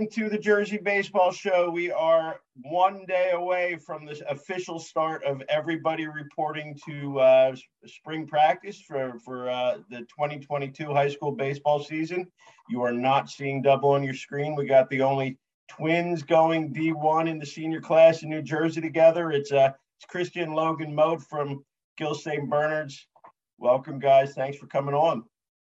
everybody. Welcome to the Jersey Baseball Show. We are one day away from the official start of everybody reporting to uh, spring practice for, for uh, the 2022 high school baseball season. You are not seeing double on your screen. We got the only twins going D1 in the senior class in New Jersey together. It's, uh, it's Christian Logan Moat from Gill St. Bernard's. Welcome, guys. Thanks for coming on.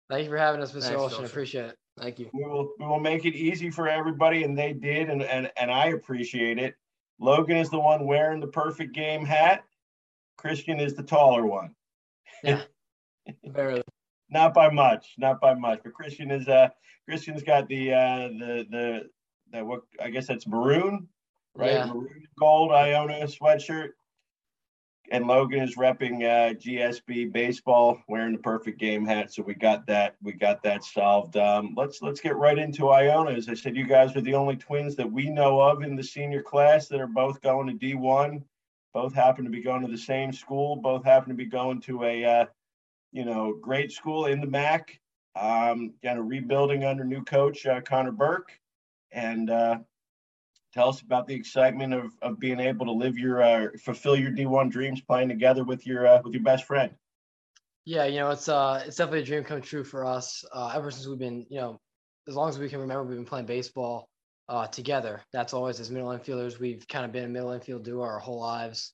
Thank you for having us, Mr. Olson. Appreciate it. Thank you. We will we will make it easy for everybody, and they did, and and and I appreciate it. Logan is the one wearing the perfect game hat. Christian is the taller one. Yeah, barely. not by much, not by much. But Christian is uh Christian's got the uh the the the what I guess that's maroon, right? Yeah. Maroon gold Iona sweatshirt and Logan is repping uh, GSB baseball, wearing the perfect game hat. So we got that. We got that solved. Um, let's let's get right into Iona. As I said, you guys are the only twins that we know of in the senior class that are both going to D1. Both happen to be going to the same school. Both happen to be going to a uh, you know great school in the MAAC. Um, kind of rebuilding under new coach uh, Connor Burke, and uh, tell us about the excitement of, of being able to live your uh, fulfill your D1 dreams playing together with your uh, with your best friend. Yeah, you know, it's uh it's definitely a dream come true for us. Uh, ever since we've been, you know, as long as we can remember, we've been playing baseball uh, together. That's always as middle infielders. We've kind of been a middle infield duo our whole lives.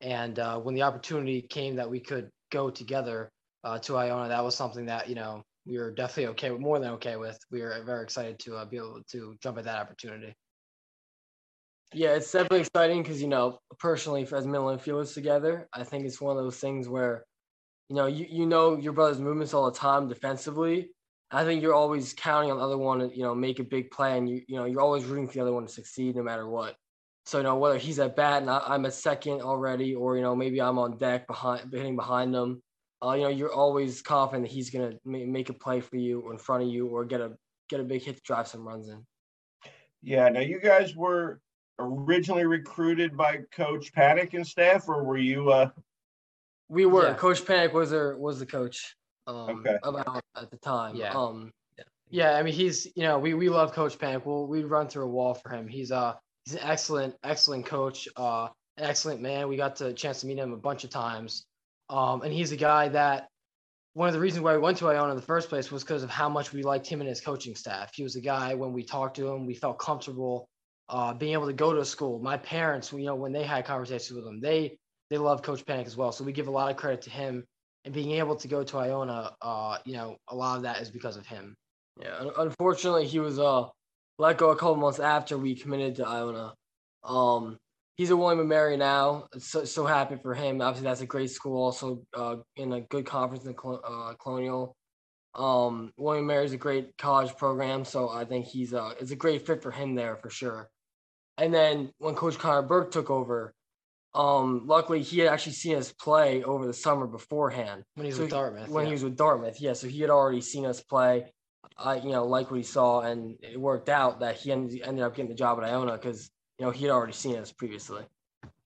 And uh, when the opportunity came that we could go together uh, to Iona, that was something that you know we were definitely okay with, more than okay with. We were very excited to uh, be able to jump at that opportunity. Yeah, it's definitely exciting because you know, personally, as middle infielders together, I think it's one of those things where, you know, you you know your brother's movements all the time defensively. I think you're always counting on the other one to you know make a big play, and you you know you're always rooting for the other one to succeed no matter what. So you know whether he's at bat and I, am at second already, or you know maybe I'm on deck behind hitting behind him. Uh, you know you're always confident that he's gonna make a play for you in front of you, or get a get a big hit to drive some runs in. Yeah. Now you guys were originally recruited by Coach Panic and staff, or were you? Uh... We were. Yeah. Coach Panic was there was the coach. Um, okay. About at the time. Yeah. Um. Yeah. I mean, he's you know we we love Coach Panic. We'll we run through a wall for him. He's uh he's an excellent excellent coach. Uh, an excellent man. We got the chance to meet him a bunch of times. Um, and he's a guy that one of the reasons why we went to Iona in the first place was because of how much we liked him and his coaching staff. He was a guy when we talked to him, we felt comfortable uh, being able to go to school. My parents, you know, when they had conversations with him, they they love Coach Panic as well. So we give a lot of credit to him and being able to go to Iona. Uh, you know, a lot of that is because of him. Yeah, unfortunately, he was uh let go a couple months after we committed to Iona. Um, he's a William and Mary now. So so happy for him. Obviously, that's a great school. Also, uh, in a good conference in uh, Colonial. Um, William Mary is a great college program, so I think he's uh, it's a great fit for him there for sure. And then when Coach Connor Burke took over, um, luckily he had actually seen us play over the summer beforehand. When he was so with Dartmouth. When yeah. he was with Dartmouth, yeah. So he had already seen us play. I, you know, like what he saw, and it worked out that he ended, ended up getting the job at Iona because you know he had already seen us previously.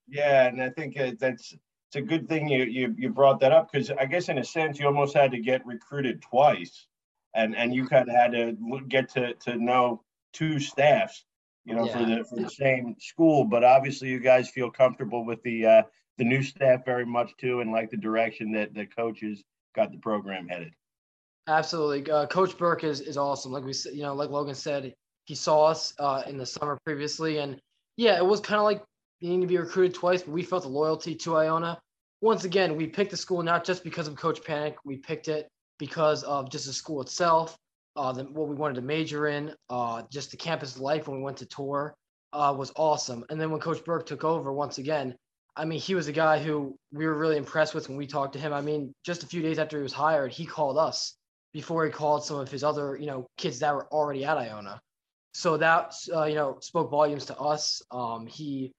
Yeah, and I think uh, that's it's a good thing you you, you brought that up because I guess in a sense you almost had to get recruited twice, and and you kind of had to get to to know two staffs you know, yeah. for the for the same school. But obviously, you guys feel comfortable with the uh, the new staff very much too, and like the direction that the coaches got the program headed. Absolutely, uh, Coach Burke is is awesome. Like we said, you know, like Logan said, he saw us uh, in the summer previously, and yeah, it was kind of like needing to be recruited twice, but we felt the loyalty to Iona. Once again, we picked the school not just because of Coach Panic, we picked it because of just the school itself uh, the, what we wanted to major in, uh, just the campus life when we went to tour uh, was awesome. And then when Coach Burke took over once again, I mean, he was a guy who we were really impressed with when we talked to him. I mean, just a few days after he was hired, he called us before he called some of his other, you know, kids that were already at Iona. So that, uh, you know, spoke volumes to us. Um, he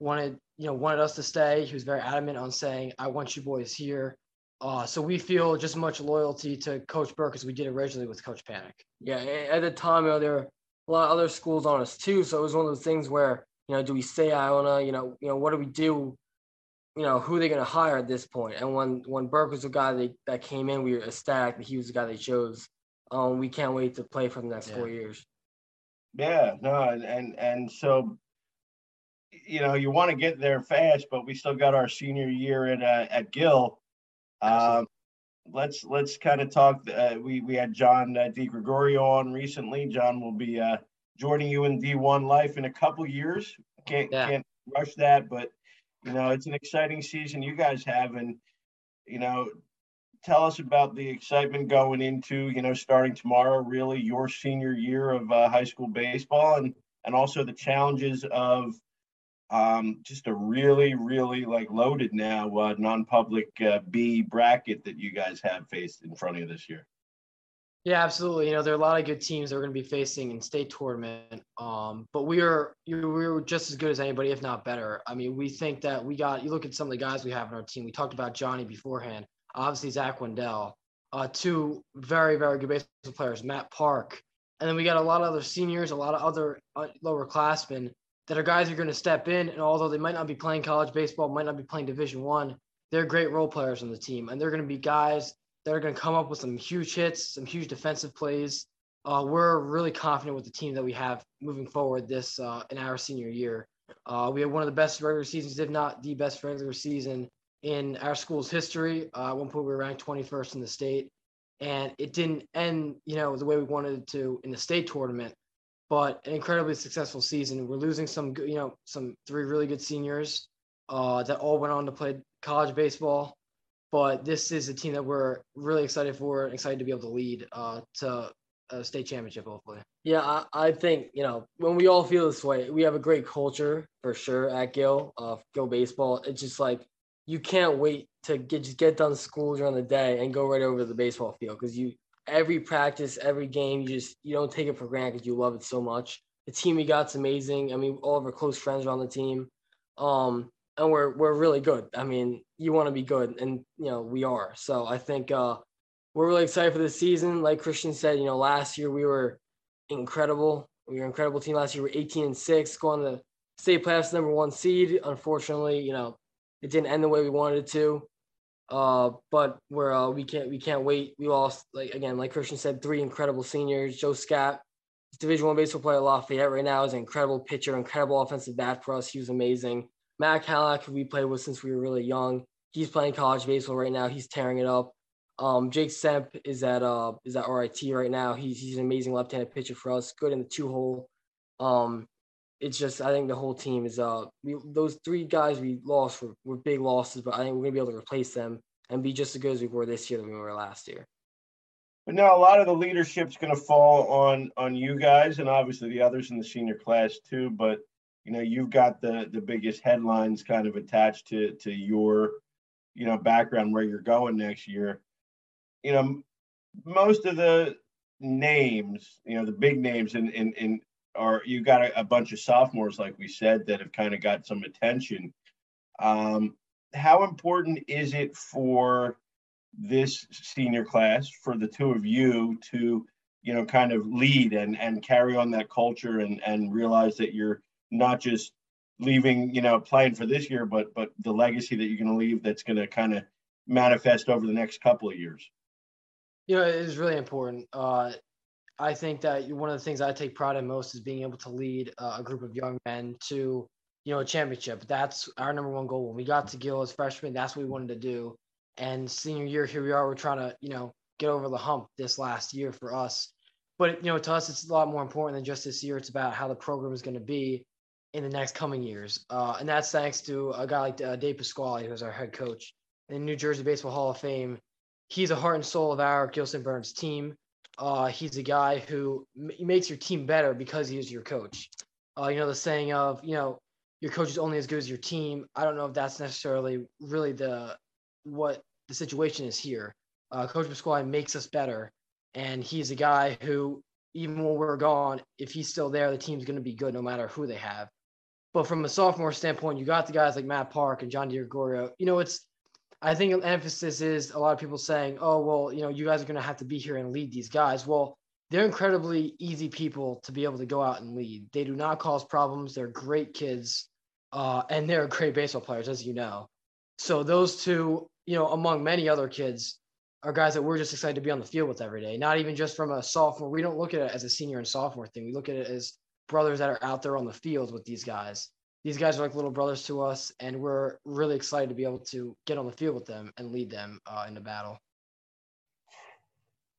wanted, you know, wanted us to stay. He was very adamant on saying, "I want you boys here." Uh, so we feel just much loyalty to Coach Burke as we did originally with Coach Panic. Yeah, at the time, you know, there were a lot of other schools on us too. So it was one of those things where, you know, do we stay Iona? You know, you know, what do we do? You know, who are they going to hire at this point? And when when Burke was the guy that, that came in, we were ecstatic that he was the guy they chose. Um, we can't wait to play for the next yeah. four years. Yeah, no, and and and so you know you want to get there fast, but we still got our senior year at uh, at Gill. Um, let's let's kind of talk. Uh, we we had John uh, DiGregorio on recently. John will be uh, joining you in D1 life in a couple years. Can't yeah. can't rush that, but you know it's an exciting season you guys have, and you know tell us about the excitement going into you know starting tomorrow really your senior year of uh, high school baseball and and also the challenges of um, just a really really like loaded now uh, non-public uh, b bracket that you guys have faced in front of you this year. Yeah absolutely. You know there are a lot of good teams that are going to be facing in state tournament. Um, but we are we are just as good as anybody if not better. I mean we think that we got you look at some of the guys we have in our team. We talked about johnny beforehand. Obviously Zach Wendell, uh, two very, very good baseball players, Matt Park. And then we got a lot of other seniors, a lot of other uh, lower classmen that are guys are going to step in. And although they might not be playing college baseball, might not be playing Division One, they're great role players on the team. And they're going to be guys that are going to come up with some huge hits, some huge defensive plays. Uh, we're really confident with the team that we have moving forward this uh, in our senior year. Uh, we have one of the best regular seasons, if not the best regular season in our school's history. Uh, at one point, we were ranked 21st in the state, and it didn't end, you know, the way we wanted it to in the state tournament. But an incredibly successful season. We're losing some, you know, some three really good seniors uh, that all went on to play college baseball. But this is a team that we're really excited for and excited to be able to lead uh, to a state championship, hopefully. Yeah, I, I, think you know when we all feel this way, we have a great culture for sure at Gill, uh, Gill baseball. It's just like you can't wait to get just get done school during the day and go right over to the baseball field because you every practice, every game, you just you don't take it for granted because you love it so much. The team we got's amazing. I mean, all of our close friends are on the team, um, and we're we're really good. I mean, you want to be good, and you know we are. So I think uh, we're really excited for this season. Like Christian said, you know, last year we were incredible. We were an incredible team last year. We are 18 and six, going to state playoffs, number one seed. Unfortunately, you know, it didn't end the way we wanted it to. Uh, but we're uh, we can't we can't wait. We lost like again, like Christian said, three incredible seniors. Joe Scott, Division One baseball player Lafayette right now, is an incredible pitcher, incredible offensive bat for us. He was amazing. Matt who we played with since we were really young, he's playing college baseball right now. He's tearing it up. Um, Jake Semp is at uh is at RIT right now. He's he's an amazing left-handed pitcher for us. Good in the two hole. Um, it's just I think the whole team is uh we, those three guys we lost were, were big losses, but I think we're gonna be able to replace them and be just as good as we were this year than we were last year. But now a lot of the leadership's going to fall on on you guys and obviously the others in the senior class too. But you know you've got the the biggest headlines kind of attached to to your you know background where you're going next year. You know most of the names, you know the big names in in in or you got a, a, bunch of sophomores, like we said, that have kind of got some attention. Um, how important is it for this senior class, for the two of you to, you know, kind of lead and and carry on that culture and and realize that you're not just leaving, you know, playing for this year, but but the legacy that you're going to leave that's going to kind of manifest over the next couple of years. You know, it is really important. Uh, I think that one of the things I take pride in most is being able to lead uh, a group of young men to, you know, a championship. That's our number one goal. When we got to Gill as freshmen, that's what we wanted to do. And senior year, here we are. We're trying to, you know, get over the hump this last year for us. But you know, to us, it's a lot more important than just this year. It's about how the program is going to be in the next coming years, uh, and that's thanks to a guy like uh, Dave Pasquale, who's our head coach in New Jersey Baseball Hall of Fame. He's a heart and soul of our Gill St. Bernard's team. Uh, he's a guy who m- makes your team better because he is your coach. Uh, you know the saying of you know your coach is only as good as your team. I don't know if that's necessarily really the what the situation is here. Uh, coach Pasquale makes us better, and he's a guy who even when we're gone, if he's still there, the team's going to be good no matter who they have. But from a sophomore standpoint, you got the guys like Matt Park and John DiGregorio. You know, it's I think emphasis is a lot of people saying, oh, well, you know, you guys are going to have to be here and lead these guys. Well, they're incredibly easy people to be able to go out and lead. They do not cause problems. They're great kids, uh, and they're great baseball players, as you know. So those two, you know, among many other kids, are guys that we're just excited to be on the field with every day. Not even just from a sophomore. We don't look at it as a senior and sophomore thing. We look at it as brothers that are out there on the field with these guys. These guys are like little brothers to us, and we're really excited to be able to get on the field with them and lead them uh, in the battle.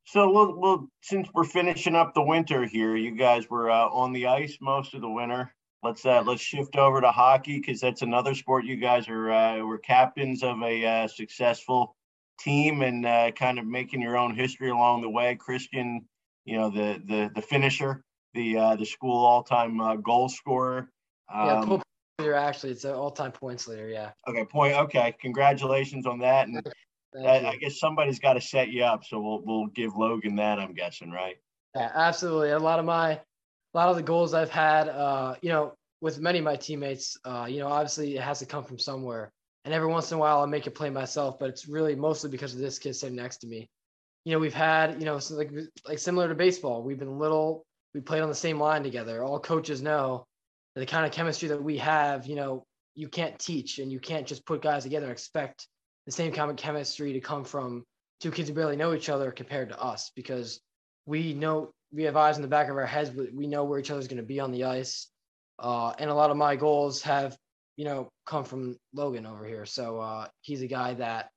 So we'll, we'll since we're finishing up the winter here, you guys were uh, on the ice most of the winter. Let's uh, let's shift over to hockey because that's another sport you guys are uh, were captains of a uh, successful team and uh, kind of making your own history along the way. Christian, you know the the the finisher, the uh, the school all time uh, goal scorer. Um, yeah, leader actually, it's an all time points leader. Yeah. Okay, point. Okay, congratulations on that. And I, I, guess somebody's got to set you up, so we'll we'll give Logan that. I'm guessing, right? Yeah, absolutely. A lot of my, a lot of the goals I've had, uh, you know, with many of my teammates, uh, you know, obviously it has to come from somewhere. And every once in a while, I'll make a play myself, but it's really mostly because of this kid sitting next to me. You know, we've had, you know, so like like similar to baseball, we've been little. We played on the same line together. All coaches know the kind of chemistry that we have. You know, you can't teach, and you can't just put guys together and expect the same kind of chemistry to come from two kids who barely know each other compared to us because we know we have eyes in the back of our heads, but we know where each other's going to be on the ice. Uh, and a lot of my goals have, you know, come from Logan over here. So uh, he's a guy that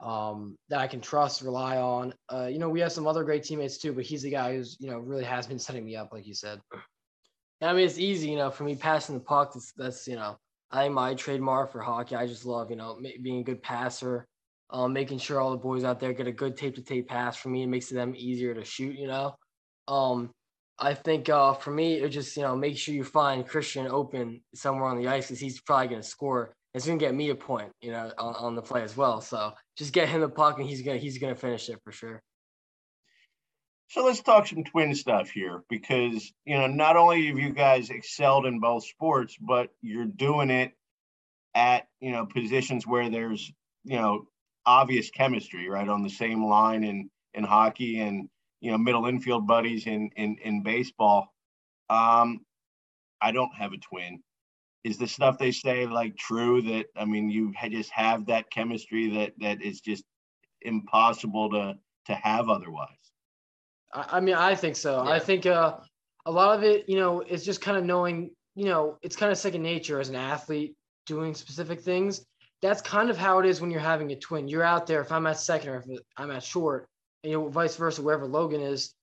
um, that I can trust, rely on. Uh, you know, we have some other great teammates too, but he's the guy who's, you know, really has been setting me up, like you said. I mean, it's easy, you know, for me passing the puck. That's, that's you know, I think my trademark for hockey. I just love, you know, being a good passer, um, making sure all the boys out there get a good tape to tape pass for me. It makes them easier to shoot, you know. Um, I think uh, for me, it just, you know, make sure you find Christian open somewhere on the ice because he's probably going to score. It's going to get me a point, you know, on, on the play as well. So just get him the puck and he's going to, he's going to finish it for sure. So let's talk some twin stuff here because, you know, not only have you guys excelled in both sports, but you're doing it at, you know, positions where there's, you know, obvious chemistry, right? On the same line in, in hockey and, you know, middle infield buddies in, in, in baseball. Um, I don't have a twin. Is the stuff they say like true that, I mean, you just have that chemistry that, that is just impossible to, to have otherwise? I, mean, I think so. Yeah. I think uh, a lot of it, you know, is just kind of knowing, you know, it's kind of second nature as an athlete doing specific things. That's kind of how it is when you're having a twin. You're out there. If I'm at second or if I'm at short, and, you know, vice versa, wherever Logan is,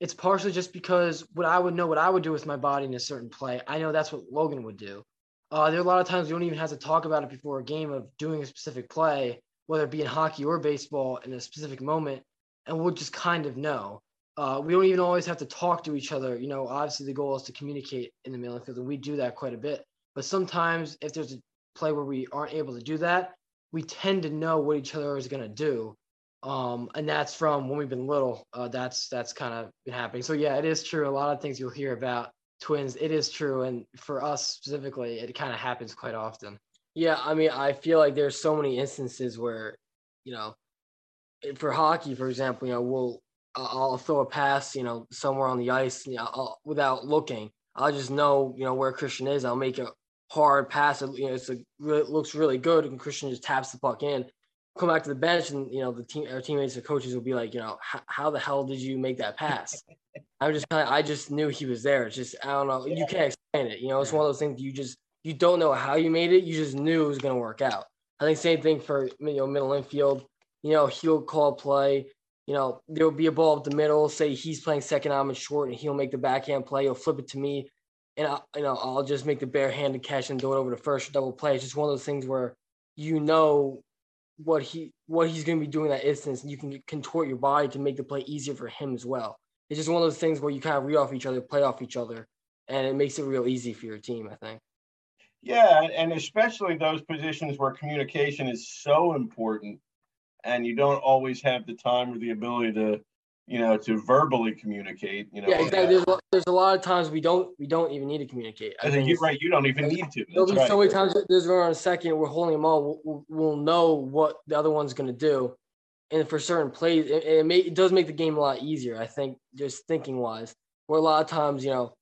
it's partially just because what I would know what I would do with my body in a certain play. I know that's what Logan would do. Uh, there are a lot of times we don't even have to talk about it before a game of doing a specific play, whether it be in hockey or baseball in a specific moment, and we'll just kind of know. Uh, we don't even always have to talk to each other. You know, obviously the goal is to communicate in the middle of the field, and we do that quite a bit. But sometimes if there's a play where we aren't able to do that, we tend to know what each other is going to do. Um, and that's from when we've been little. Uh, that's that's kind of been happening. So yeah, it is true. A lot of things you'll hear about twins, it is true. And for us specifically, it kind of happens quite often. Yeah, I mean, I feel like there's so many instances where, you know, for hockey, for example, you know, we'll I'll throw a pass, you know, somewhere on the ice, you know, without looking. I'll just know, you know, where Christian is. I'll make a hard pass. You know, it's a, it looks really good, and Christian just taps the puck in. Come back to the bench, and you know, the team, our teammates, or coaches will be like, you know, how the hell did you make that pass? I'm just kind of, I just knew he was there. It's just, I don't know, you can't explain it. You know, it's one of those things you just, you don't know how you made it. You just knew it was going to work out. I think same thing for you know middle infield. You know, he'll call play you know, there will be a ball up the middle. Say he's playing second, I'm in short, and he'll make the backhand play. He'll flip it to me, and I, you know, I'll just make the bare barehanded catch and throw it over the first double play. It's just one of those things where you know what he what he's going to be doing that instance, and you can contort your body to make the play easier for him as well. It's just one of those things where you kind of read off each other, play off each other, and it makes it real easy for your team. I think. Yeah, and especially those positions where communication is so important and you don't always have the time or the ability to you know to verbally communicate you know yeah exactly. there's a, there's a lot of times we don't we don't even need to communicate. I, think you're right. You don't even need to. there'll be right. so many times there's around a second we're holding them all we'll, we'll know what the other one's going to do. And for certain plays it, it, may, it does make the game a lot easier i think just thinking wise where a lot of times you know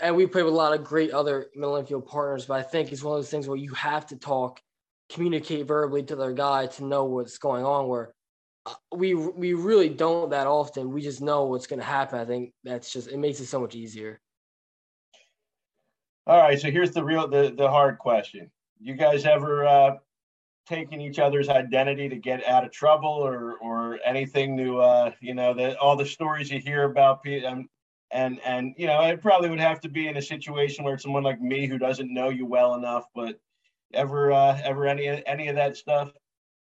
and we play with a lot of great other middle infield partners but i think it's one of those things where you have to talk communicate verbally to their guy to know what's going on. Where uh, we we really don't that often. We just know what's going to happen. I think that's just it makes it so much easier. All right, so here's the real the the hard question. You guys ever uh, taken each other's identity to get out of trouble or or anything to uh, you know that all the stories you hear about um, and and you know it probably would have to be in a situation where someone like me who doesn't know you well enough, but ever uh, ever any any of that stuff?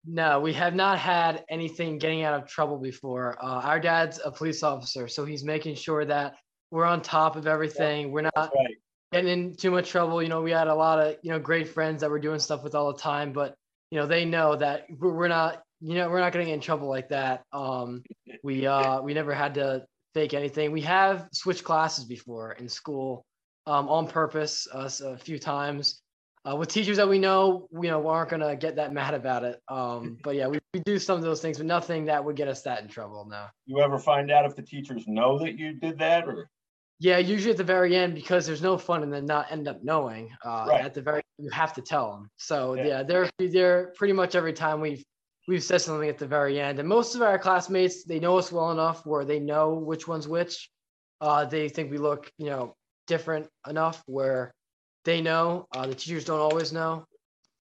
No, we have not had anything getting out of trouble before. Uh, our dad's a police officer, so he's making sure that we're on top of everything. We're not right. getting in too much trouble. You know, we had a lot of you know great friends that we're doing stuff with all the time, but you know they know that we're, not you know we're not going to get in trouble like that. Um, we uh we never had to fake anything. We have switched classes before in school um, on purpose uh, a few times uh, with teachers that we know, you know, aren't gonna get that mad about it. Um, but yeah, we, we do some of those things, but nothing that would get us that in trouble. No. You ever find out if the teachers know that you did that, or? Yeah, usually at the very end because there's no fun and then not end up knowing. Uh, Right. At the very, you have to tell them. So Yeah. yeah, they're they're pretty much every time we've we've said something at the very end, and most of our classmates they know us well enough where they know which one's which. Uh, they think we look, you know, different enough where they know. Uh, the teachers don't always know.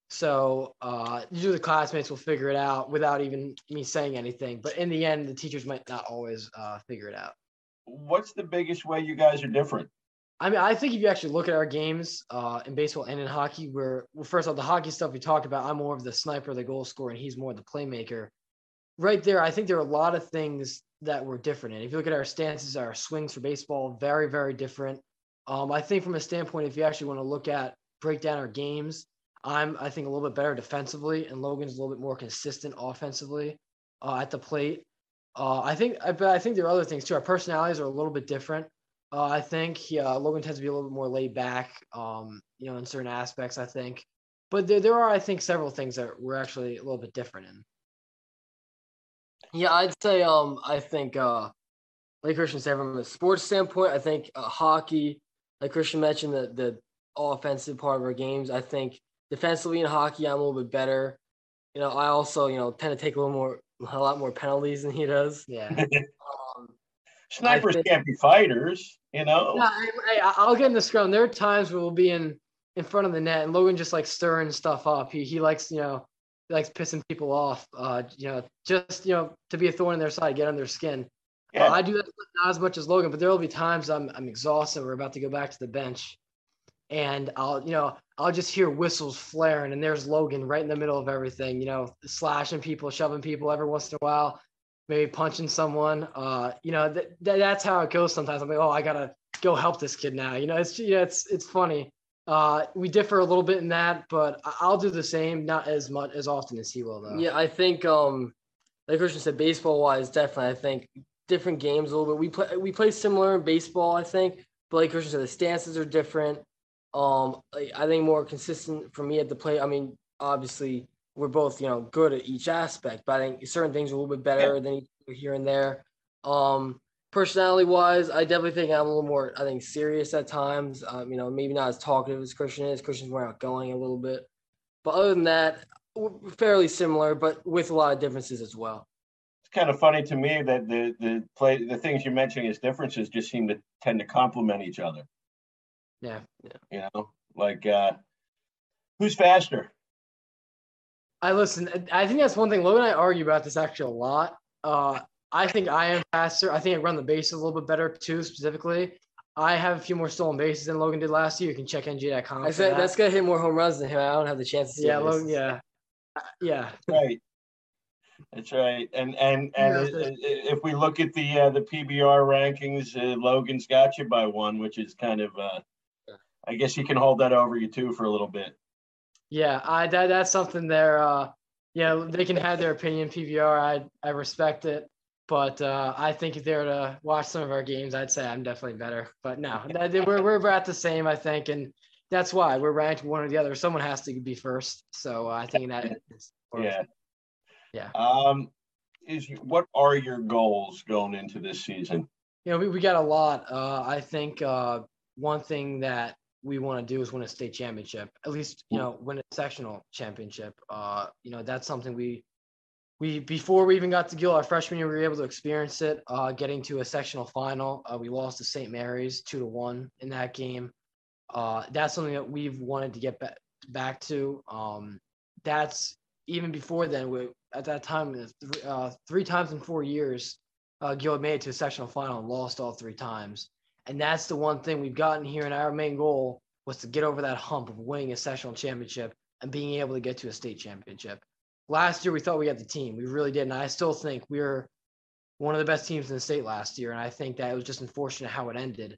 So uh, usually the classmates will figure it out without even me saying anything. But in the end, the teachers might not always uh, figure it out. What's the biggest way you guys are different? I mean, I think if you actually look at our games uh, in baseball and in hockey, where well, first of all, the hockey stuff we talked about, I'm more of the sniper, the goal scorer, and he's more the playmaker. Right there, I think there are a lot of things that were different. And if you look at our stances, our swings for baseball, very, very different. Um, I think from a standpoint, if you actually want to look at break down our games, I'm I think a little bit better defensively, and Logan's a little bit more consistent offensively uh, at the plate. Uh, I think, I, but I think there are other things too. Our personalities are a little bit different. Uh, I think Logan tends to be a little bit more laid back, um, you know, in certain aspects. I think, but there, there are, I think, several things that we're actually a little bit different in. Yeah, I'd say um I think uh like Christian said from a sports standpoint, I think uh, hockey, like Christian mentioned, the the offensive part of our games. I think defensively in hockey, I'm a little bit better. You know, I also you know tend to take a little more a lot more penalties than he does. Yeah. Um, Snipers think- can't be fighters, you know. No, I, I, I'll get in the scrum. There are times where we'll be in in front of the net, and Logan just like stirring stuff up. He he likes you know he likes pissing people off. Uh, you know, just you know to be a thorn in their side, get on their skin. Yeah. Uh, I do that not as much as Logan, but there will be times I'm I'm exhausted. We're about to go back to the bench, and I'll you know I'll just hear whistles flaring, and there's Logan right in the middle of everything. You know, slashing people, shoving people every once in a while, maybe punching someone. Uh, you know, th- th- that's how it goes sometimes. I'm like, oh, I gotta go help this kid now. You know, it's yeah, it's it's funny. Uh, we differ a little bit in that, but I'll do the same, not as much as often as he will though. Yeah, I think um like Christian said, baseball wise, definitely I think different games a little bit. We play we play similar in baseball, I think, but like Christian said, the stances are different. Um I think more consistent for me at the plate. I mean, obviously we're both, you know, good at each aspect, but I think certain things are a little bit better than here and there. Um personality wise, I definitely think I'm a little more, I think, serious at times. Um, you know, maybe not as talkative as Christian is. Christian's more outgoing a little bit. But other than that, we're fairly similar, but with a lot of differences as well. It's kind of funny to me that the the play the things you're mentioning as differences just seem to tend to complement each other. Yeah. You know, like uh, who's faster? I listen. I think that's one thing. Logan and I argue about this actually a lot. Uh, I think I am faster. I think I run the bases a little bit better too. Specifically, I have a few more stolen bases than Logan did last year. You can check NJ.com. I said that. that's gonna hit more home runs than him. I don't have the chance to see yeah. Logan. Yeah, yeah. Right. That's right. And and and if we look at the uh, the PBR rankings, uh, Logan's got you by one, which is kind of uh, I guess you can hold that over you too for a little bit. Yeah, I that that's something there. Uh, yeah, they can have their opinion. PBR, I I respect it, but uh, I think if they were to watch some of our games, I'd say I'm definitely better. But no, that- we're we're about the same, I think, and that's why we're ranked one or the other. Someone has to be first, so uh, I think that is Yeah. Yeah. Um, is what are your goals going into this season? you know, we, we got a lot. Uh, I think uh, one thing that we want to do is win a state championship, at least, you know, win a sectional championship. Uh, you know, that's something we we before we even got to Gill our freshman year, we were able to experience it. Uh, getting to a sectional final, uh, we lost to St. Mary's two to one in that game. Uh, that's something that we've wanted to get back back to. Um, that's even before then. We, at that time, three, uh, three times in four years, uh, made it to a sectional final and lost all three times. And that's the one thing we've gotten here. And our main goal was to get over that hump of winning a sectional championship and being able to get to a state championship last year we thought we had the team. We really did. And I still think we are one of the best teams in the state last year. And I think that it was just unfortunate how it ended.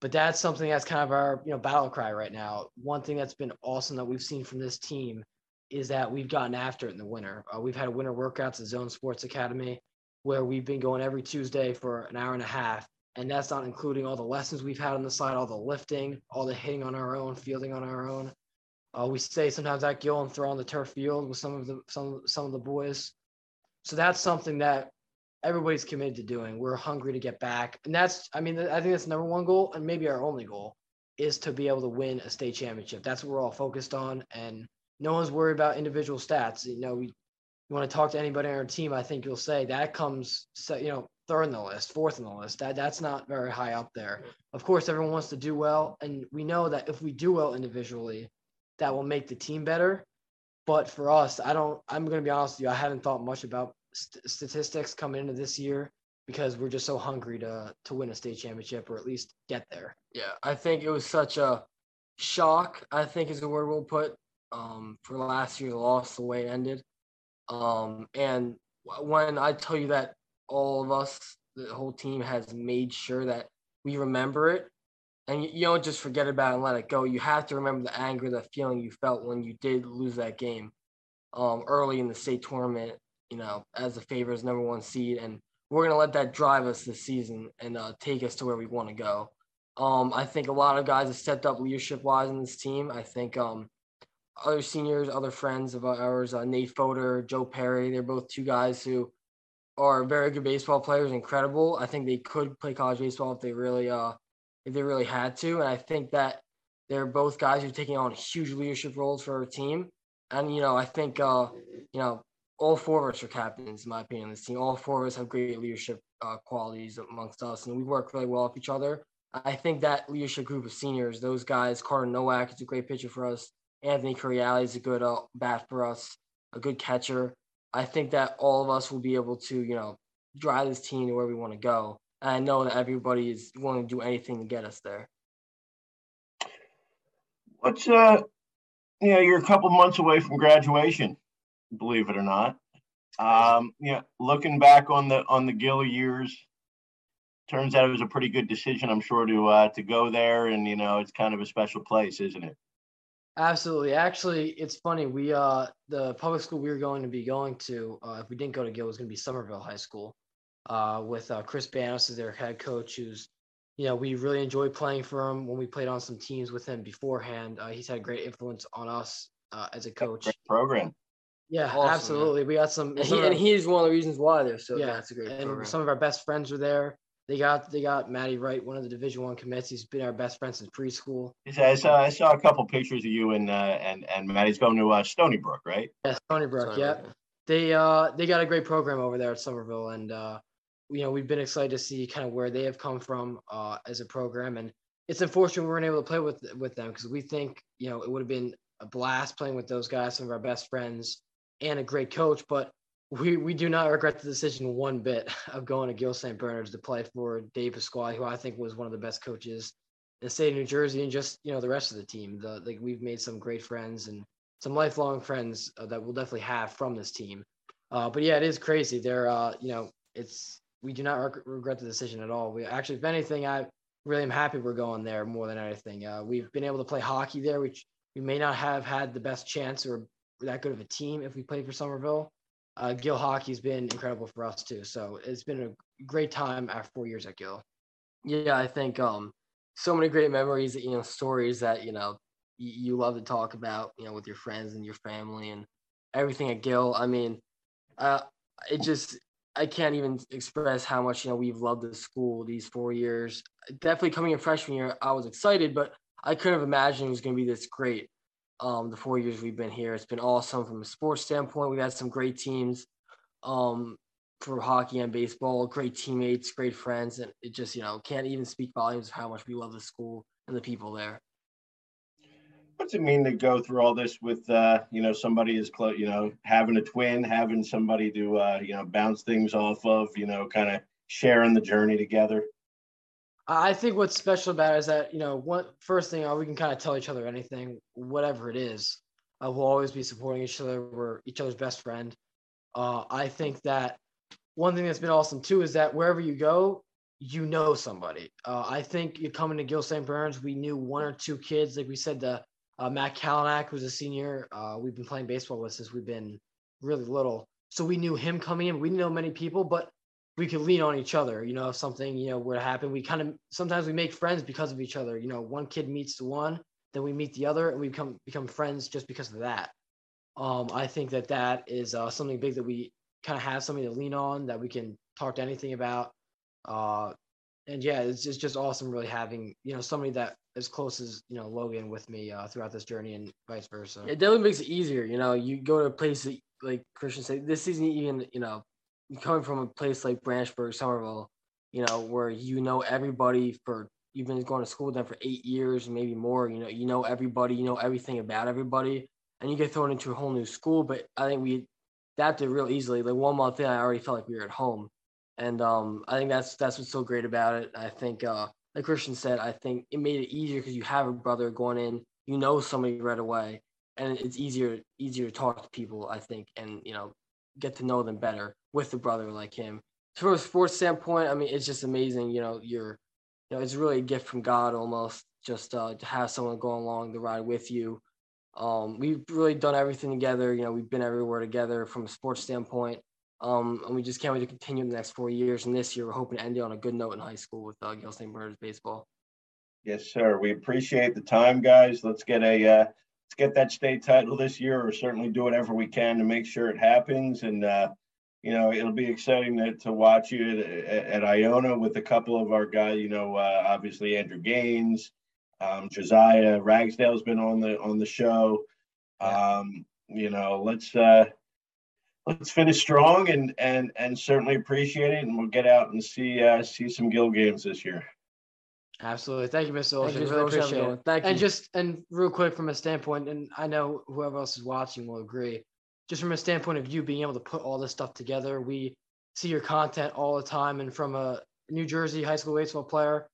But that's something that's kind of our, you know, battle cry right now. One thing that's been awesome that we've seen from this team is that we've gotten after it in the winter. Uh, we've had winter workouts at Zone Sports Academy where we've been going every Tuesday for an hour and a half. And that's not including all the lessons we've had on the side, all the lifting, all the hitting on our own, fielding on our own. Uh, we stay sometimes at Gill and throw on the turf field with some of the some some of the boys. So that's something that everybody's committed to doing. We're hungry to get back, and that's I mean I think that's number one goal and maybe our only goal is to be able to win a state championship. That's what we're all focused on, and no one's worried about individual stats. You know, we you want to talk to anybody on our team, I think you'll say that comes you know third in the list, fourth in the list. That that's not very high up there. Of course, everyone wants to do well, and we know that if we do well individually that will make the team better. But for us, I don't. I'm going to be honest with you. I haven't thought much about st- statistics coming into this year because we're just so hungry to to win a state championship or at least get there. Yeah, I think it was such a shock. I think is the word we'll put um, for last year's loss, the way it ended. Um, and when I tell you that all of us, the whole team, has made sure that we remember it and you, don't just forget about it and let it go. You have to remember the anger, the feeling you felt when you did lose that game um, early in the state tournament. You know, as the favorites, number one seed, and we're gonna let that drive us this season and uh, take us to where we want to go. Um, I think a lot of guys have stepped up leadership wise in this team. I think um, other seniors, other friends of ours, uh, Nate Fodor, Joe Perry, they're both two guys who are very good baseball players, incredible. I think they could play college baseball if they really uh, if they really had to. And I think that they're both guys who are taking on huge leadership roles for our team. And, you know, I think, uh, you know, all four of us are captains, in my opinion, this team. All four of us have great leadership uh, qualities amongst us, and we work really well off each other. I think that leadership group of seniors, those guys, Carter Nowak is a great pitcher for us. Anthony Curiali is a good uh, bat for us, a good catcher. I think that all of us will be able to, you know, drive this team to where we want to go. I know that everybody is willing to do anything to get us there. What's uh, you know, you're a couple months away from graduation, believe it or not. Um, yeah, looking back on the on the Gill years, turns out it was a pretty good decision, I'm sure, to uh, to go there, and you know, it's kind of a special place, isn't it? Absolutely. Actually, it's funny. We uh, the public school we were going to be going to, uh, if we didn't go to Gill, was going to be Somerville High School uh, with uh, Chris Banos as their head coach, who's you know we really enjoyed playing for him when we played on some teams with him beforehand. Uh, he's had a great influence on us uh, as a coach. Great program. Yeah, awesome, absolutely. Man. We got some, and, he, and he's one of the reasons why they're so. Yeah, that's a great. And program. some of our best friends were there. They got they got Maddie Wright, one of the Division One commits. He's been our best friend since preschool. I saw I saw a couple pictures of you and uh, and and Maddie's going to uh, Stony Brook, right? Yeah, Stony Brook. Stony yeah, Brook. they uh they got a great program over there at Somerville, and uh, you know, we've been excited to see kind of where they have come from uh, as a program, and it's unfortunate we weren't able to play with with them because we think you know it would have been a blast playing with those guys, some of our best friends, and a great coach. But we we do not regret the decision one bit of going to Gill St. Bernard's to play for Dave Pasquale, who I think was one of the best coaches in the state of New Jersey, and just you know the rest of the team. The like we've made some great friends and some lifelong friends uh, that we'll definitely have from this team. Uh, but yeah, it is crazy. They're uh, you know it's we do not reg- regret the decision at all. We actually, if anything, I really am happy we're going there more than anything. Uh, we've been able to play hockey there, which we may not have had the best chance or that good of a team if we played for Somerville. Uh, Gill hockey's been incredible for us too. So it's been a great time after four years at Gill. Yeah, I think um, so many great memories, you know, stories that you know you, love to talk about, you know, with your friends and your family and everything at Gill. I mean, uh, it just I can't even express how much you know we've loved the school these four years. Definitely coming in freshman year, I was excited, but I couldn't have imagined it was going to be this great. Um, the four years we've been here, it's been awesome from a sports standpoint. We've had some great teams. um, for hockey and baseball. Great teammates, great friends, and it just you know can't even speak volumes of how much we love the school and the people there. What's it mean to go through all this with uh, you know somebody as close, you know, having a twin, having somebody to uh, you know bounce things off of, you know, kind of sharing the journey together? I think what's special about it is that you know, one first thing uh, we can kind of tell each other anything, whatever it is. Uh, we'll always be supporting each other. We're each other's best friend. Uh, I think that one thing that's been awesome too is that wherever you go, you know somebody. Uh, I think you coming to Gill St. Bernard's, we knew one or two kids. Like we said, the uh, Matt Kalinak, who's a senior, uh, we've been playing baseball with since we've been really little. So we knew him coming in. We didn't know many people, but we could lean on each other. You know, if something you know were to happen, we kind of sometimes we make friends because of each other. You know, one kid meets the one, then we meet the other, and we become become friends just because of that. Um, I think that that is uh, something big that we kind of have something to lean on that we can talk to anything about. Uh, and yeah, it's just just awesome really having you know somebody that as close as you know Logan with me uh, throughout this journey and vice versa. It definitely makes it easier. You know, you go to a place that, like Christian said, this isn't even you know coming from a place like Branchburg, Somerville, you know, where you know everybody for you've been going to school with them for eight years, maybe more. You know, you know everybody, you know everything about everybody, and you get thrown into a whole new school. But I think we adapted real easily. Like one month in, I already felt like we were at home, and um, I think that's that's what's so great about it. I think, uh, like Christian said, I think it made it easier because you have a brother going in, you know somebody right away, and it's easier easier to talk to people. I think, and you know, get to know them better with a brother like him. From a sports standpoint, I mean, it's just amazing. You know, you're, you know, it's really a gift from God almost just uh, to have someone go along the ride with you. Um, we've really done everything together. You know, we've been everywhere together from a sports standpoint. Um, and we just can't wait to continue the next four years. And this year, we're hoping to end it on a good note in high school with uh, Gill St. Bernard's baseball. Yes, sir. We appreciate the time, guys. Let's get a uh, let's get that state title this year, or certainly do whatever we can to make sure it happens. And uh, you know, it'll be exciting to, to watch you at, at, at Iona with a couple of our guys. You know, uh, obviously Andrew Gaines, um, Josiah Ragsdale's been on the on the show. Um, you know, let's uh, let's finish strong and and and certainly appreciate it, and we'll get out and see uh, see some Gill games this year. Absolutely, thank you, Mr. Olsen. Really appreciate it. Thank you. And just and real quick from a standpoint, and I know whoever else is watching will agree. Just from a standpoint of you being able to put all this stuff together, we see your content all the time, and from a New Jersey high school baseball player,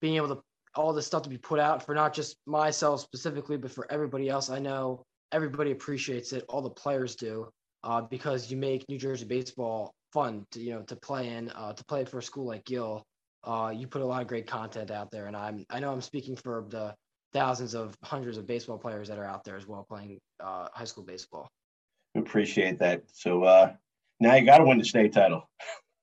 being able to all this stuff to be put out for not just myself specifically, but for everybody else. I know everybody appreciates it. All the players do uh, because you make New Jersey baseball fun to you know to play in, uh, to play for a school like Gill. Uh, you put a lot of great content out there, and I'm I know I'm speaking for the thousands of hundreds of baseball players that are out there as well playing uh, high school baseball. Appreciate that. So uh, now you got to win the state title.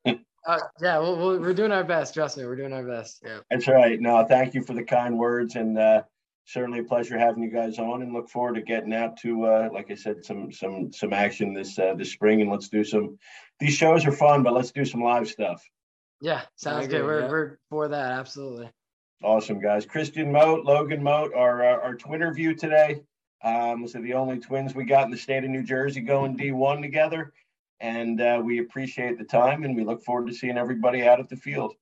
Uh, yeah, we we are doing our best. Trust me, we're doing our best. Yeah. That's right. No, thank you for the kind words, and uh, certainly a pleasure having you guys on. And look forward to getting out to, uh, like I said, some some some action this uh, this spring. And let's do some. These shows are fun, but let's do some live stuff. Yeah, sounds good. We're we're for that. Absolutely. Awesome, guys. Christian Moat, Logan Moat, our our, our twin interview today. Um, so the only twins we got in the state of New Jersey going D1 together and uh, we appreciate the time and we look forward to seeing everybody out at the field.